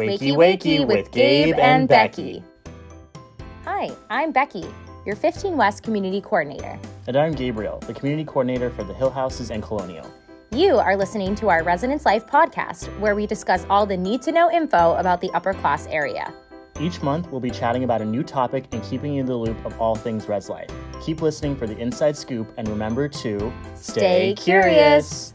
Wakey Wakey with Gabe and Becky. Hi, I'm Becky, your 15 West Community Coordinator. And I'm Gabriel, the community coordinator for the Hill Houses and Colonial. You are listening to our Residence Life podcast, where we discuss all the need to know info about the upper class area. Each month, we'll be chatting about a new topic and keeping you in the loop of all things Res Life. Keep listening for the inside scoop and remember to Stay curious.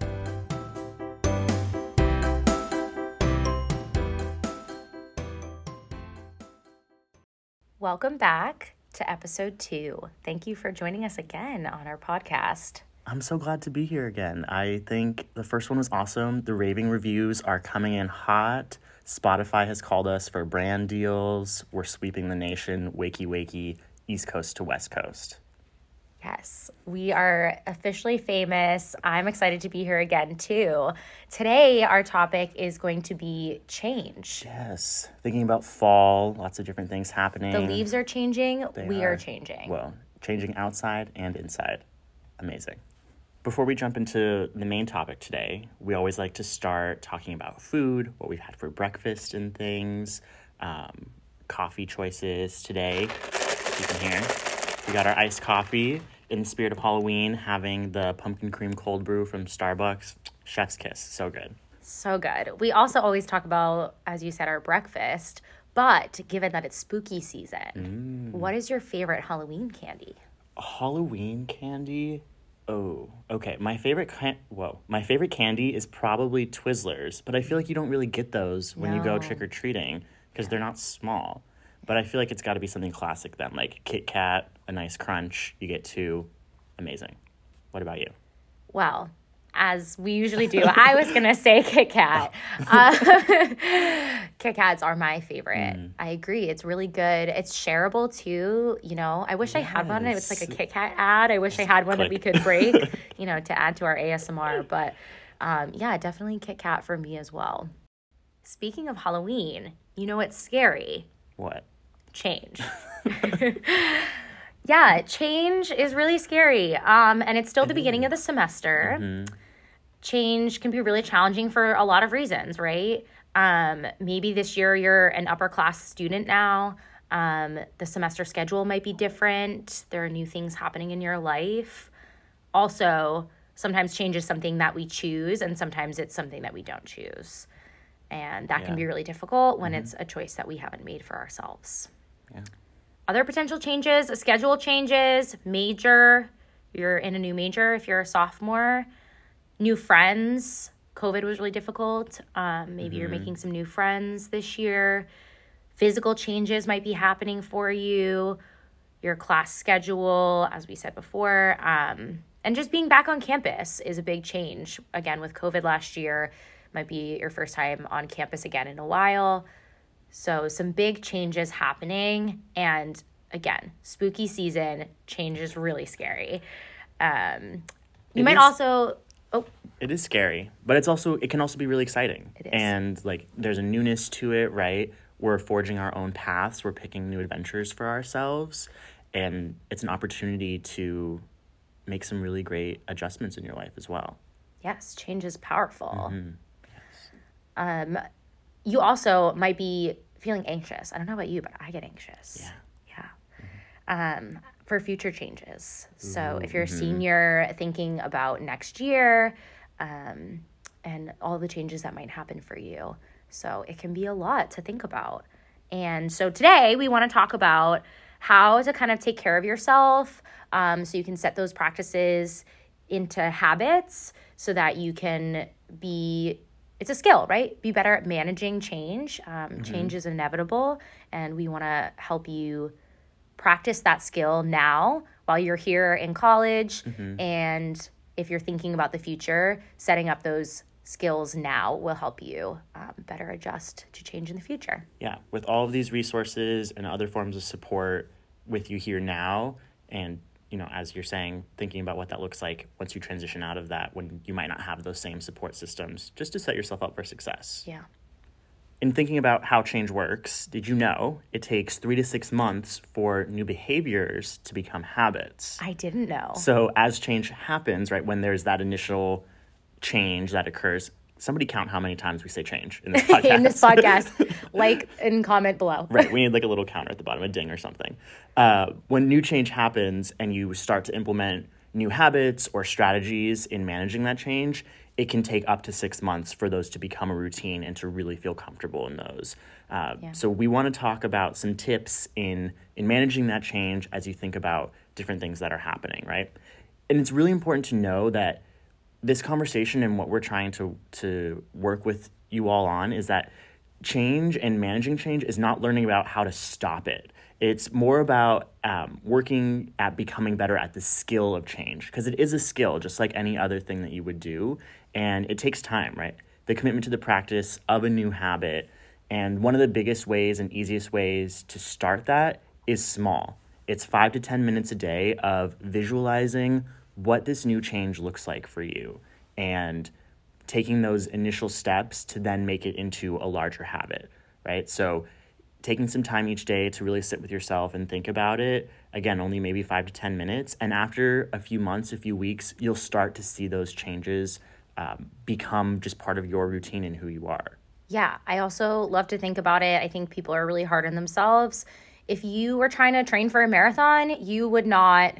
Welcome back to episode two. Thank you for joining us again on our podcast. I'm so glad to be here again. I think the first one was awesome. The raving reviews are coming in hot. Spotify has called us for brand deals. We're sweeping the nation, wakey wakey, East Coast to West Coast. Yes, we are officially famous. I'm excited to be here again, too. Today, our topic is going to be change. Yes, thinking about fall, lots of different things happening. The leaves are changing, They we are changing. Well, changing outside and inside. Amazing. Before we jump into the main topic today, we always like to start talking about food, what we've had for breakfast and things, um, coffee choices today. You can hear. We got our iced coffee in the spirit of Halloween, having the pumpkin cream cold brew from Starbucks. Chef's kiss. So good. So good. We also always talk about, as you said, our breakfast. But given that it's spooky season, mm. what is your favorite Halloween candy? Halloween candy. Oh, okay. My favorite can- whoa, my favorite candy is probably Twizzlers, but I feel like you don't really get those when you go trick or treating because they're not small. But I feel like it's got to be something classic then, like Kit Kat, a nice crunch. You get two, amazing. What about you? Well, as we usually do, I was gonna say Kit Kat. Uh, Kit Kats are my favorite. I agree. It's really good. It's shareable too. You know, I wish I had one. It's like a Kit Kat ad. I wish I had one that we could break. you know, to add to our ASMR. But um, yeah, definitely Kit Kat for me as well. Speaking of Halloween, you know what's scary? What? Change. yeah, change is really scary. Um, and it's still the beginning of the semester. Change can be really challenging for a lot of reasons, right? Um, maybe this year you're an upper class student now. Um, the semester schedule might be different. There are new things happening in your life. Also, sometimes change is something that we choose, and sometimes it's something that we don't choose. And that can be really difficult when it's a choice that we haven't made for ourselves. Yeah. Other potential changes, schedule changes, major, you're in a new major if you're a sophomore, new friends. COVID was really difficult. Um, maybe you're making some new friends this year. Physical changes might be happening for you, your class schedule, as we said before. Um, and just being back on campus is a big change. Again, with COVID last year, might be your first time on campus again in a while. So, some big changes happening. And again, spooky season, change is really scary. Um, you It might is- also, oh, It is scary, but it's also it can also be really exciting. It is. And like there's a newness to it, right? We're forging our own paths, we're picking new adventures for ourselves, and it's an opportunity to make some really great adjustments in your life as well. yes, change is powerful. Mm-hmm. Um, you also might be feeling anxious. I don't know about you, but I get anxious. Yeah. Yeah. Um, for future changes. So if you're a mm-hmm. senior thinking about next year, um, and all the changes that might happen for you. So it can be a lot to think about. And so today we want to talk about how to kind of take care of yourself um, so you can set those practices into habits so that you can be it's a skill right? Be better at managing change. Um, change is inevitable and we want to help you practice that skill now while you're here in college. And if you're thinking about the future setting up those skills now will help you um, better adjust to change in the future. Yeah, with all of these resources and other forms of support with you here now and you know, as you're saying, thinking about what that looks like once you transition out of that when you might not have those same support systems, just to set yourself up for success. yeah In thinking about how change works, did you know it takes three to six months for new behaviors to become habits? i didn't know So as change happens, right, when there's that initial change that occurs, somebody count how many times we say change in this podcast. in this podcast. like and comment below. right. We need like a little counter at the bottom, a ding or something. Uh, when new change happens and you start to implement new habits or strategies in managing that change, it can take up to six months for those to become a routine and to really feel comfortable in those. Uh, Yeah. So we want to talk about some tips in in managing that change as you think about different things that are happening, right? And it's really important to know that this conversation and what we're trying to to work with you all on is that change and managing change is not learning about how to stop it. It's more about um, working at becoming better at the skill of change because it is a skill, just like any other thing that you would do, and it takes time, right? The commitment to the practice of a new habit, and one of the biggest ways and easiest ways to start that is small. It's five to 10 minutes a day of visualizing what this new change looks like for you and taking those initial steps to then make it into a larger habit, right? So, taking some time each day to really sit with yourself and think about it, again, only maybe five to 10 minutes. And after a few months, a few weeks, you'll start to see those changes um, become just part of your routine and who you are. Yeah, I also love to think about it. I think people are really hard on themselves. If you were trying to train for a marathon, you would not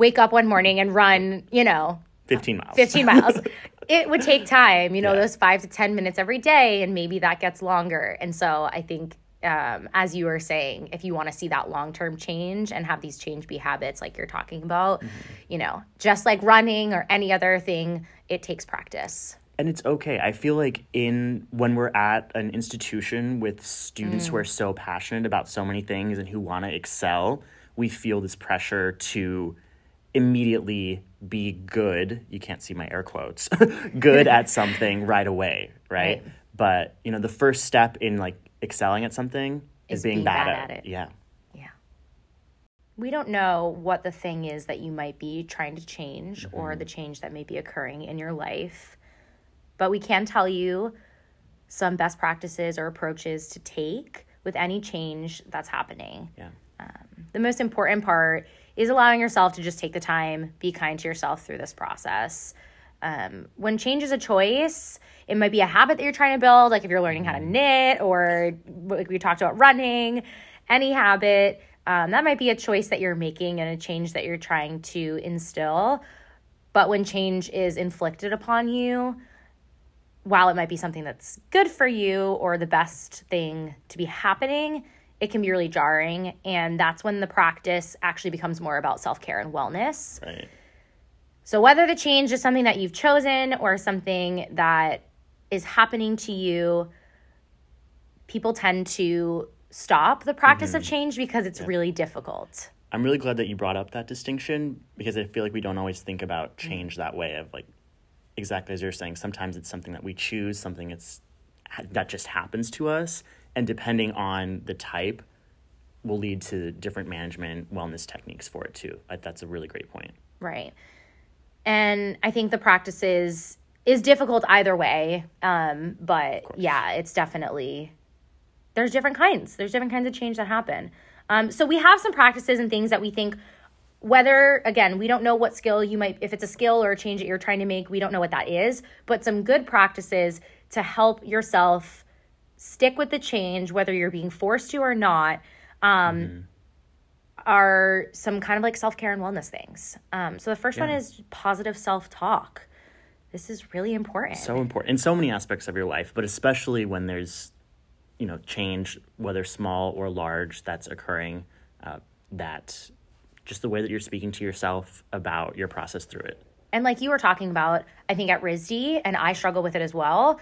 wake up one morning and run, you know, 15 miles. 15 miles. it would take time, you know, Yeah. those five to 10 minutes every day, and maybe that gets longer. And so I think, um, as you were saying, if you want to see that long term change and have these change be habits like you're talking about, you know, just like running or any other thing, it takes practice. and it's okay i feel like in when we're at an institution with students who are so passionate about so many things and who want to excel we feel this pressure to immediately be good you can't see my air quotes good at something right away right? Right. but you know the first step in like excelling at something is, Is being, being bad, bad at, it it. yeah Yeah. We don't know what the thing is that you might be trying to change or the mm-hmm. change that may be occurring in your life. But we can tell you some best practices or approaches to take with any change that's happening. yeah um, The most important part is allowing yourself to just take the time, be kind to yourself through this process. Um, when change is a choice, it might be a habit that you're trying to build, like if you're learning how to knit or like we talked about running, any habit. Um, that might be a choice that you're making and a change that you're trying to instill. But when change is inflicted upon you, while it might be something that's good for you or the best thing to be happening, it can be really jarring. And that's when the practice actually becomes more about self care and wellness. right So, whether the change is something that you've chosen or something that is happening to you, people tend to stop the practice of change because it's really difficult. I'm really glad that you brought up that distinction because I feel like we don't always think about Mm-hmm. change that way of like exactly as you're saying sometimes it's something that we choose something it's that just happens to us and depending on the type will lead to different management wellness techniques for it too I- that's a really great point Right. And I think the practices is is difficult either way. Um, but yeah, it's definitely there's different kinds. There's different kinds of change that happen. Um, so we have some practices and things that we think whether again we don't know what skill you might if it's a skill or a change that you're trying to make we don't know what that is but some good practices to help yourself stick with the change whether you're being forced to or not um, are some kind of like self-care and wellness things. Um, so the first one is positive self-talk. This is really important. So important in so many aspects of your life but especially when there's you know change whether small or large that's occurring uh, that just the way that you're speaking to yourself about your process through it. And like you were talking about, I think at RISD, and I struggle with it as well.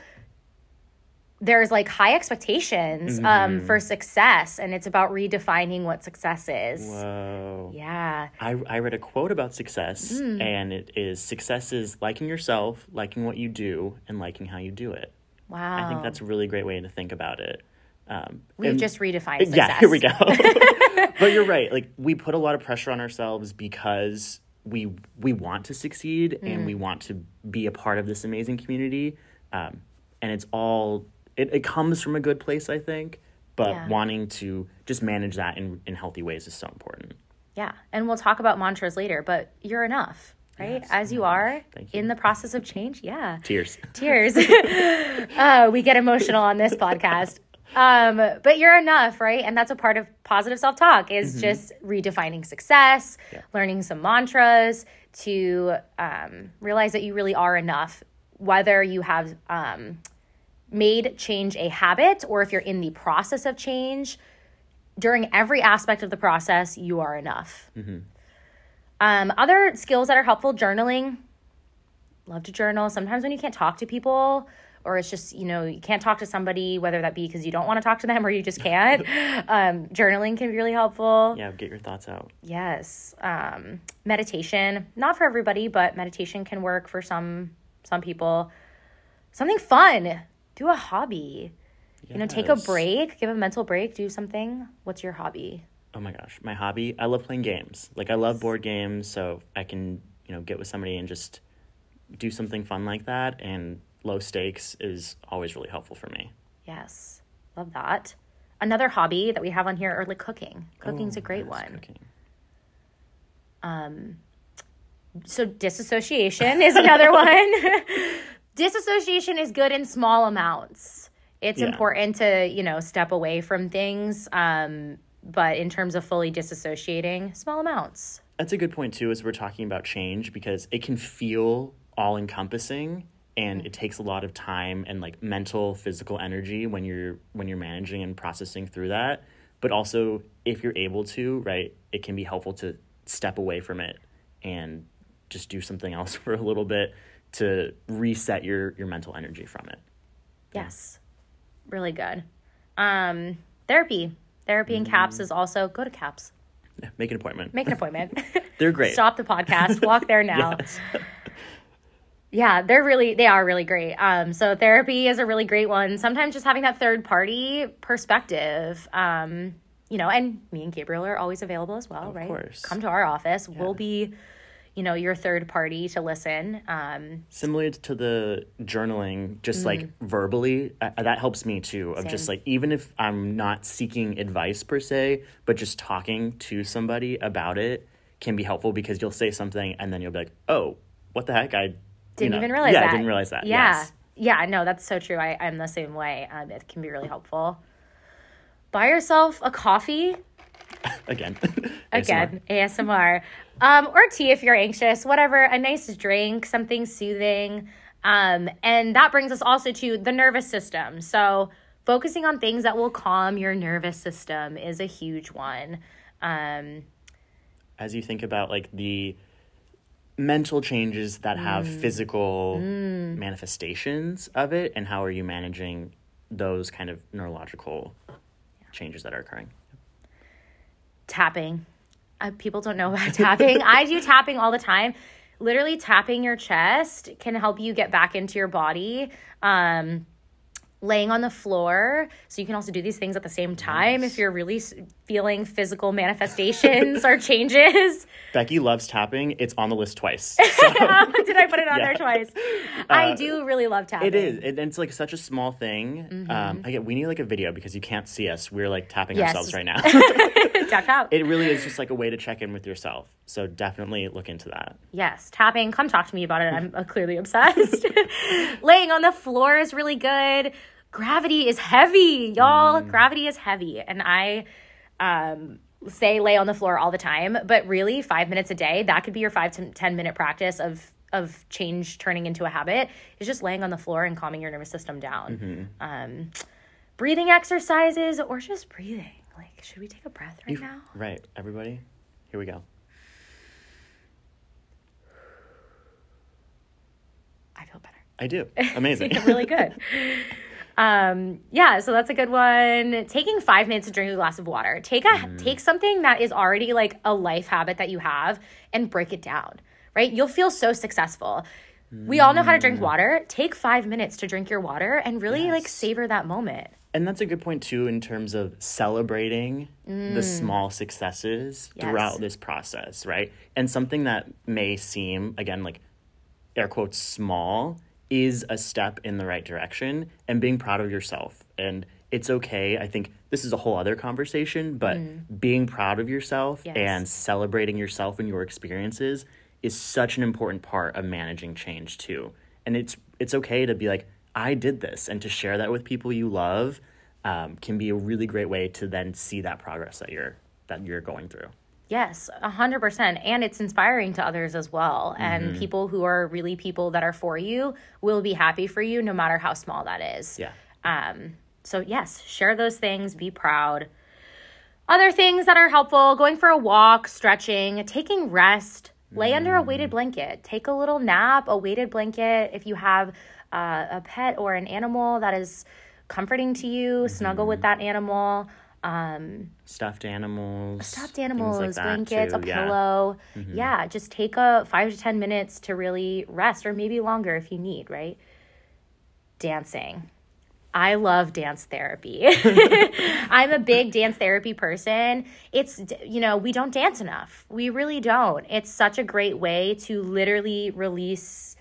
There's like high expectations um, for success, and it's about redefining what success is. Whoa. Yeah. I, I read a quote about success, Mm. and it is success is liking yourself, liking what you do, and liking how you do it. Wow. I think that's a really great way to think about it. Um, We've and- just redefined success. yeah, here we go. but you're right. Like we put a lot of pressure on ourselves because we we want to succeed Mm. and we want to be a part of this amazing community. Um, and it's all it, it comes from a good place, I think. But Yeah. wanting to just manage that in, in healthy ways is so important. Yeah. And we'll talk about mantras later, but you're enough. right? Yes. As you are you. in the process of change. Yeah. Tears. Tears. uh, we get emotional on this podcast. Um, but you're enough, right? And that's a part of positive self talk is just redefining success, Yeah. learning some mantras to um, realize that you really are enough, whether you have um, made change a habit or if you're in the process of change. During every aspect of the process, you are enough. Um, other skills that are helpful journaling. Love to journal. Sometimes when you can't talk to people, or it's just, you know, you can't talk to somebody, whether that be because you don't want to talk to them or you just can't, um, journaling can be really helpful. Yeah, get your thoughts out. Yes. Um, meditation, not for everybody, but meditation can work for some some people. Something fun. Do a hobby. You know, take a break, give a mental break, do something. What's your hobby? Oh my gosh, my hobby. I love playing games. Like I love board games, so I can, you know, get with somebody and just do something fun like that and low stakes is always really helpful for me. Yes. Love that. Another hobby that we have on here are like cooking. Cooking's a Oh, great yes, one. Cooking. Um, so disassociation is another one. Disassociation is good in small amounts. It's Yeah. important to, you know, step away from things. Um, but in terms of fully disassociating, small amounts. That's a good point too as we're talking about change because it can feel all encompassing and it takes a lot of time and like mental physical energy when you're when you're managing and processing through that but also if you're able to right it can be helpful to step away from it and just do something else for a little bit to reset your your mental energy from it Yes. Really good. Um, therapy. Therapy in CAPS is also go to CAPS. Yeah, make an appointment Make an appointment. they're great Stop the podcast. Walk there now. Yes. Yeah, they're really they are really great. Um, so therapy is a really great one. Sometimes just having that third party perspective. Um, you know, and me and Gabriel are always available as well, right? Of course. Come to our office. We'll be, you know, your third party to listen. Um, similar to the journaling just like verbally uh, that helps me too of just like even if i'm not seeking advice per se but just talking to somebody about it can be helpful because you'll say something and then you'll be like oh what the heck i didn't know, even realize that. yeah that. i didn't realize that Yeah. yes Yeah, no, that's so true. I, I'm the same way. Um, it can be really helpful. Buy yourself a coffee again again asmr um, or tea if you're anxious whatever a nice drink something soothing. Um, and that brings us also to the nervous system. So focusing on things that will calm your nervous system is a huge one. Um, as you think about like the mental changes that have Mm. physical manifestations of it and how are you managing those kind of neurological changes that are occurring? Tapping uh, people don't know about tapping. I do tapping all the time. Literally tapping your chest can help you get back into your body um, laying on the floor. So you can also do these things at the same time if you're really feeling physical manifestations or changes becky loves tapping it's on the list twice did i put it on there Yeah. twice i do really love tapping It is. It, it's like such a small thing. Mm-hmm. Um, again, we need like a video because you can't see us. We're like tapping Yes. ourselves right now. tap tap it really is just like a way to check in with yourself. So definitely look into that. Yes, tapping. Come talk to me about it. I'm uh, clearly obsessed. Laying on the floor is really good. Gravity is heavy, y'all. Gravity is heavy. And I um, say lay on the floor all the time, but really, five minutes a day, that could be your five to 10 minute practice of of change turning into a habit is just laying on the floor and calming your nervous system down. Um, breathing exercises or just breathing. Like, should we take a breath right now? Right, everybody. Here we go. I feel better. I do. Amazing. really good. Um, yeah, so that's a good one. Taking five minutes to drink a glass of water. Take a take something that is already like a life habit that you have and break it down. Right? You'll feel so successful. We all know how to drink water. Take five minutes to drink your water and really like savor that moment. And that's a good point too in terms of celebrating the small successes Mm. Yes. throughout this process, right? And something that may seem again like air quotes small is a step in the right direction and being proud of yourself. And it's okay. I think this is a whole other conversation, but being proud of yourself Mm. Yes. and celebrating yourself and your experiences is such an important part of managing change too. And it's it's okay to be like, I did this, and to share that with people you love um, can be a really great way to then see that progress that you're that you're going through. Yes, a hundred percent. And it's inspiring to others as well. And Mm-hmm. people who are really people that are for you will be happy for you no matter how small that is. Yeah. Um, so yes, share those things, be proud. Other things that are helpful, going for a walk, stretching, taking rest, lay under a weighted blanket, take a little nap, a weighted blanket. If you have uh, a pet or an animal that is comforting to you, snuggle with that animal. Um, Stuffed animals. stuffed animals, like blankets, too. a Yeah. Mm-hmm. pillow. Yeah, just take a five to 10 minutes to really rest, or maybe longer if you need, right? Dancing. I love dance therapy. I'm a big dance therapy person. It's, you know, we don't dance enough. We really don't. It's such a great way to literally release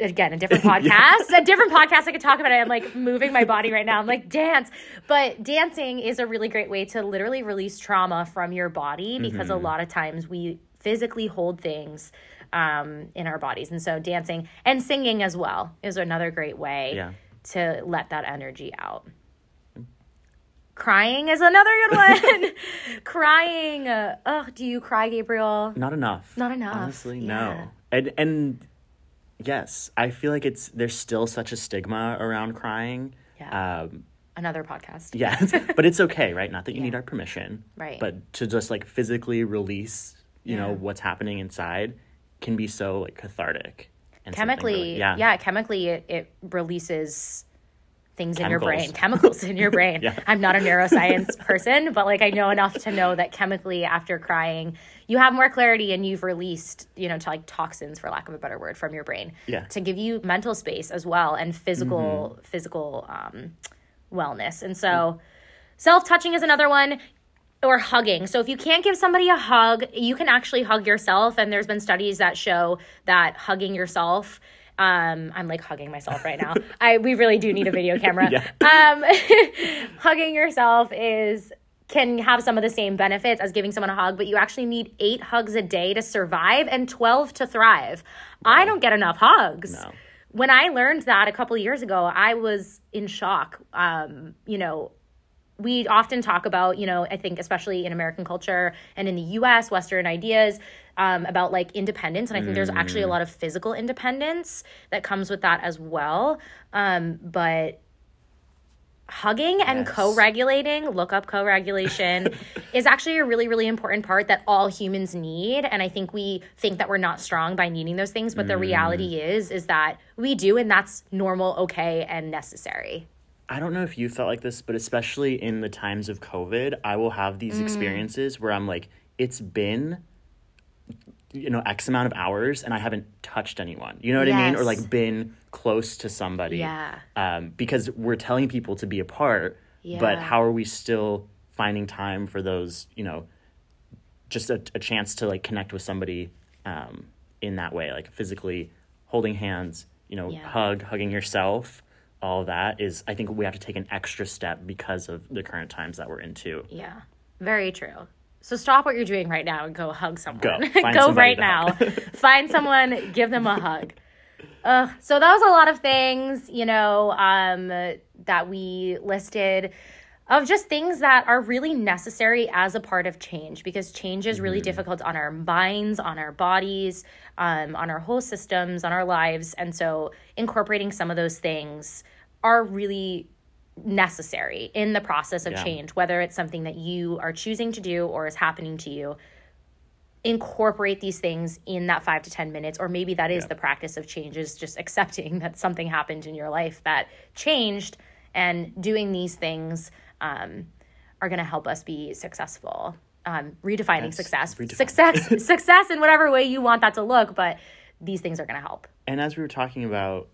again a different podcast a different podcast i could talk about it. I'm like moving my body right now. I'm like dance. But dancing is a really great way to literally release trauma from your body because a lot of times we physically hold things um, in our bodies. And so dancing and singing as well is another great way Yeah. to let that energy out. Crying is another good one. Crying uh, oh do you cry gabriel? Not enough. Not enough, Honestly, yeah. no. And and yes, I feel like it's there's still such a stigma around crying. Yeah. Um, another podcast yeah, but it's okay, right? Not that you need our permission, Right. But to just like physically release, you know, what's happening inside, can be so like cathartic. And chemically really- yeah. chemically it, it releases things in your brain chemicals in your brain Yeah. i'm not a neuroscience person but like i know enough to know that chemically after crying you have more clarity and you've released you know to like toxins for lack of a better word from your brain Yeah. to give you mental space as well and physical physical um, wellness and so self-touching is another one or hugging. So if you can't give somebody a hug, you can actually hug yourself. And there's been studies that show that hugging yourself. Um, I'm like hugging myself right now. I we really do need a video camera. Yeah. Um, hugging yourself is can have some of the same benefits as giving someone a hug, but you actually need eight hugs a day to survive and 12 to thrive. I don't get enough hugs. No. When I learned that a couple of years ago, I was in shock. Um, you know, we often talk about, you know, I think especially in American culture and in the US, Western ideas um, about like independence. And I think there's actually a lot of physical independence that comes with that as well. Um, but hugging and Yes. co-regulating look up co-regulation is actually a really really important part that all humans need and i think we think that we're not strong by needing those things but the reality is is that we do and that's normal okay and necessary I don't know if you felt like this, but especially in the times of COVID, I will have these Mm. experiences where I'm like, it's been, you know, X amount of hours and I haven't touched anyone. You know what I mean? Or like been close to somebody. Yeah. Um, because we're telling people to be apart, Yeah. but how are we still finding time for those, you know, just a, a chance to like connect with somebody um, in that way, like physically holding hands, you know, Yeah. hug, hugging yourself, all that is, I think we have to take an extra step because of the current times that we're into. Yeah, very true. So stop what you're doing right now and go hug someone. Go. Go, right now. Find someone, give them a hug. Ugh. so that was a lot of things, you know, um, that we listed of just things that are really necessary as a part of change because change is really difficult on our minds, on our bodies, um, on our whole systems, on our lives. And so incorporating some of those things are really necessary in the process of Yeah. change, whether it's something that you are choosing to do or is happening to you. Incorporate these things in that five to 10 minutes, or maybe that is the practice of change, is just accepting that something happened in your life that changed, and doing these things um, are going to help us be successful. Um, redefining success, redefine. success, success in whatever way you want that to look, but these things are going to help. And as we were talking about,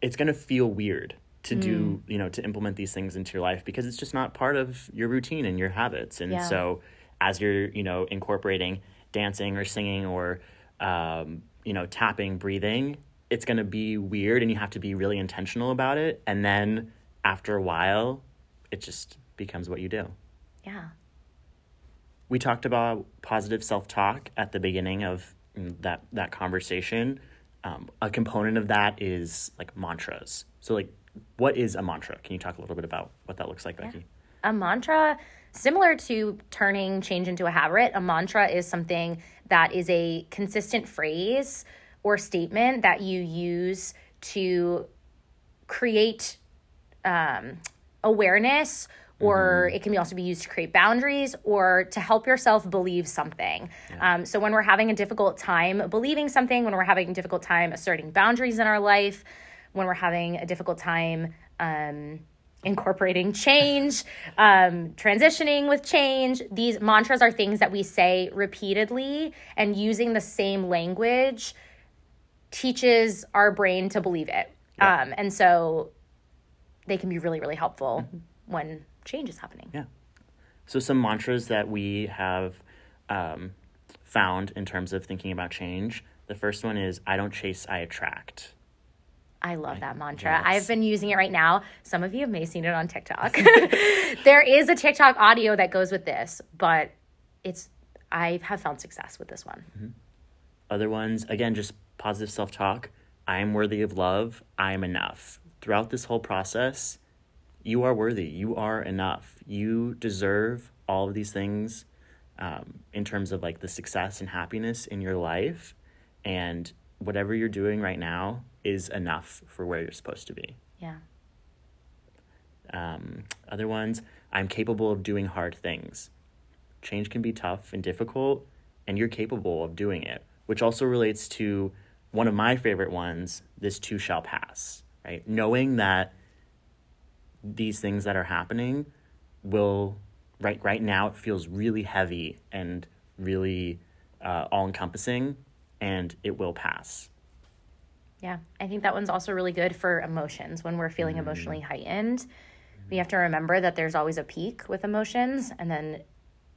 it's going to feel weird to do, Mm. you know, to implement these things into your life because it's just not part of your routine and your habits. And Yeah. so as you're, you know, incorporating dancing or singing or, um, you know, tapping, breathing, it's going to be weird and you have to be really intentional about it. And then after a while, it just becomes what you do. Yeah. We talked about positive self talk at the beginning of mm, that that conversation, um, a component of that is like mantras. So like, what is a mantra? Can you talk a little bit about what that looks like, Becky? a mantra similar to turning change into a habit a mantra is something that is a consistent phrase or statement that you use to create um, awareness or it can also be used to create boundaries or to help yourself believe something. Um, so, when we're having a difficult time believing something, when we're having a difficult time asserting boundaries in our life, when we're having a difficult time um, incorporating change, um, transitioning with change, these mantras are things that we say repeatedly, and using the same language teaches our brain to believe it. Um, and so, they can be really, really helpful when change is happening. Yeah. So some mantras that we have um, found in terms of thinking about change. The first one is "I don't chase, I attract." I love that mantra. yes. I've been using it right now. Some of you may have seen it on TikTok. there is a TikTok audio that goes with this, but it's I have found success with this one. Other ones, again, just positive self talk. I am worthy of love. I am enough. Throughout this whole process, you are worthy. You are enough. You deserve all of these things um, in terms of like the success and happiness in your life. And whatever you're doing right now is enough for where you're supposed to be. Yeah. Um, other ones, I'm capable of doing hard things. Change can be tough and difficult, and you're capable of doing it, which also relates to one of my favorite ones this too shall pass, right? Knowing that these things that are happening will, right, right now, it feels really heavy and really uh, all encompassing, and it will pass. Yeah. I think that one's also really good for emotions when we're feeling emotionally heightened. We have to remember that there's always a peak with emotions and then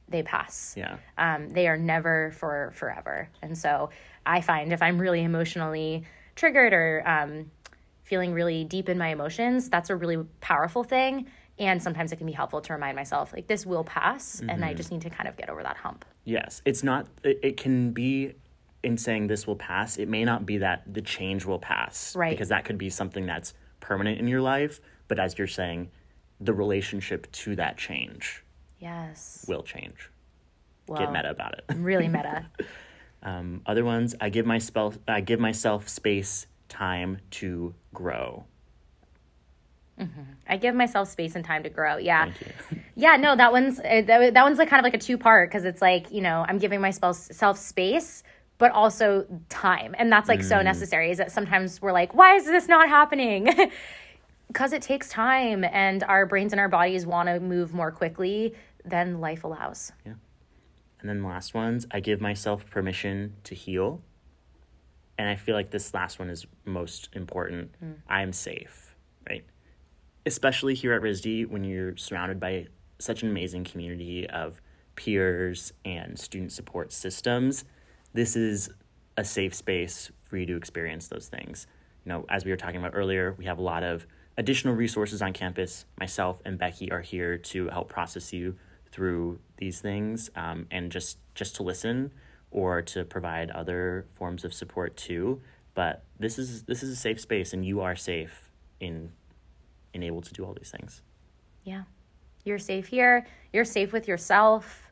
they pass. Yeah. um, they are never for forever. And so I find if I'm really emotionally triggered or um, feeling really deep in my emotions, that's a really powerful thing. And sometimes it can be helpful to remind myself, like, this will pass, and I just need to kind of get over that hump. Yes, it's not. It, it can be in saying this will pass. It may not be that the change will pass, Right. Because that could be something that's permanent in your life. But as you're saying, the relationship to that change Yes. will change. Well, Get meta about it. really meta. Um, other ones, I give myself. I give myself space, time to grow. I give myself space and time to grow. Yeah. Yeah, no, that one's uh, that, that one's like kind of like a two part because it's like you know I'm giving myself self space, but also time, and that's like so mm. necessary. Is that sometimes we're like, why is this not happening? Because it takes time, and our brains and our bodies want to move more quickly than life allows. Yeah. And then the last ones, I give myself permission to heal. And I feel like this last one is most important. Mm. I'm safe, right? Especially here at RISD when you're surrounded by such an amazing community of peers and student support systems. This is a safe space for you to experience those things. You know, as we were talking about earlier, we have a lot of additional resources on campus. Myself and Becky are here to help process you through these things um, and just just to listen or to provide other forms of support too. But this is this is a safe space, and you are safe in in able to do all these things. Yeah. You're safe here. You're safe with yourself.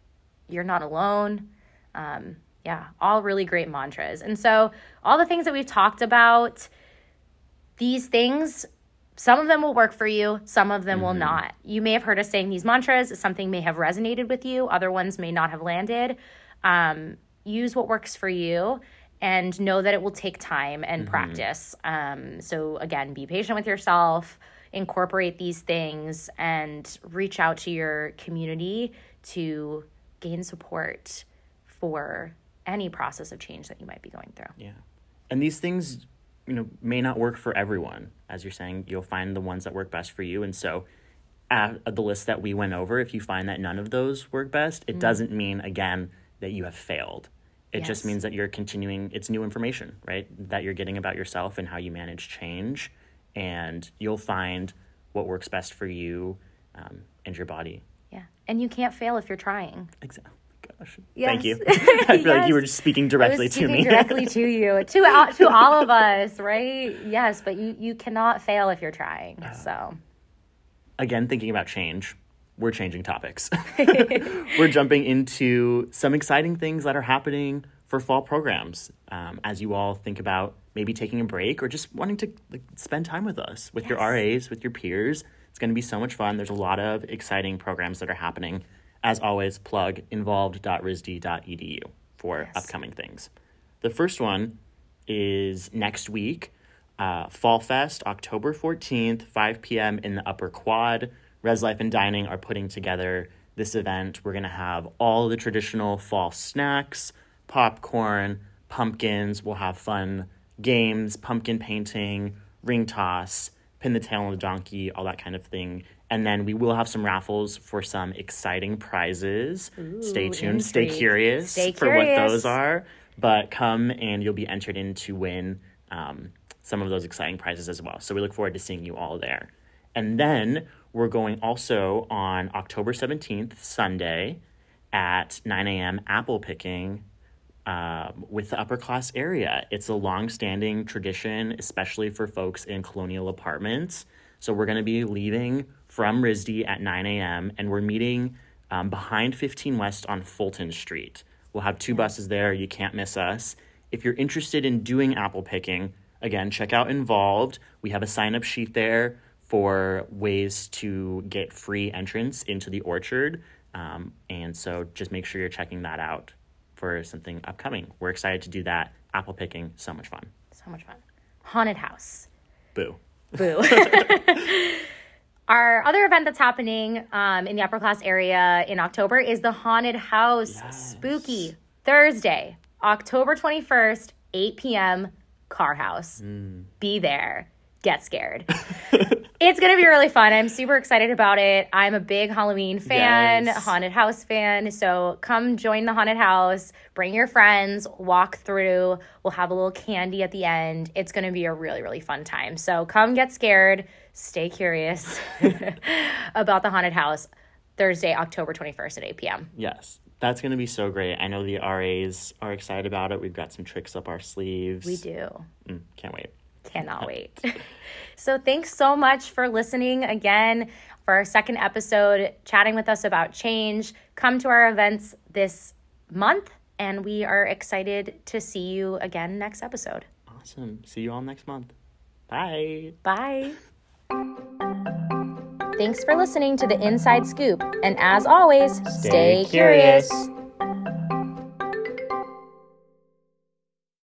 You're not alone. Um, yeah, all really great mantras. And so, all the things that we've talked about, these things, some of them will work for you, some of them will not. You may have heard us saying these mantras, something may have resonated with you, other ones may not have landed. Um, use what works for you and know that it will take time and practice. Um, so, again, be patient with yourself, incorporate these things, and reach out to your community to gain support for any process of change that you might be going through. Yeah. And these things, you know, may not work for everyone. As you're saying, you'll find the ones that work best for you. And so, at the list that we went over, if you find that none of those work best, it doesn't mean, again, that you have failed. It just means that you're continuing, it's new information, right? That you're getting about yourself and how you manage change. And you'll find what works best for you um, and your body. Yeah. And you can't fail if you're trying. Exactly. Gosh. Thank you. I feel like you were just speaking I directly was to me. directly to you, to all, to all of us, right? Yes, but you you cannot fail if you're trying. Uh, So Again, thinking about change, we're changing topics. we're jumping into some exciting things that are happening for fall programs. Um, as you all think about maybe taking a break or just wanting to like, spend time with us, with your RAs, with your peers. It's going to be so much fun. There's a lot of exciting programs that are happening. As always, plug involved.risd.edu for upcoming things. The first one is next week, uh, Fall Fest, October 14th, 5 p.m. in the Upper Quad. Res Life and Dining are putting together this event. We're going to have all the traditional fall snacks, popcorn, pumpkins. We'll have fun games, pumpkin painting, ring toss, pin the tail on the donkey, all that kind of thing. And then we will have some raffles for some exciting prizes. Stay tuned, stay curious Stay for what those are. But come and you'll be entered in to win um, some of those exciting prizes as well. So we look forward to seeing you all there. And then we're going also on October 17th, Sunday, at 9 a.m. apple picking um, with the upper class area. It's a long-standing tradition, especially for folks in colonial apartments. So we're going to be leaving from RISD at 9 a.m. and we're meeting um, behind 15 West on Fulton Street. We'll have two buses there. You can't miss us. If you're interested in doing apple picking, again, check out Involved. We have a sign-up sheet there for ways to get free entrance into the orchard. Um, and so just make sure you're checking that out for something upcoming. We're excited to do that. Apple picking, so much fun. so much fun. Haunted house. Boo. Boo. Our other event that's happening um, in the upper class area in October is the Haunted House Spooky Thursday, October 21st, 8 p.m. Carr Haus. Be there. Get scared. it's going to be really fun. I'm super excited about it. I'm a big Halloween fan, Yes. haunted house fan. So come join the haunted house, bring your friends, walk through. We'll have a little candy at the end. It's going to be a really, really fun time. So come get scared, stay curious about the haunted house Thursday, October 21st at 8 p.m. Yes, that's going to be so great. I know the RAs are excited about it. We've got some tricks up our sleeves. We do. Mm, can't wait. Cannot wait. so, thanks so much for listening again for our second episode, chatting with us about change. Come to our events this month, and we are excited to see you again next episode. Awesome. See you all next month. Bye. Bye. Thanks for listening to the Inside Scoop. And as always, stay, curious. curious.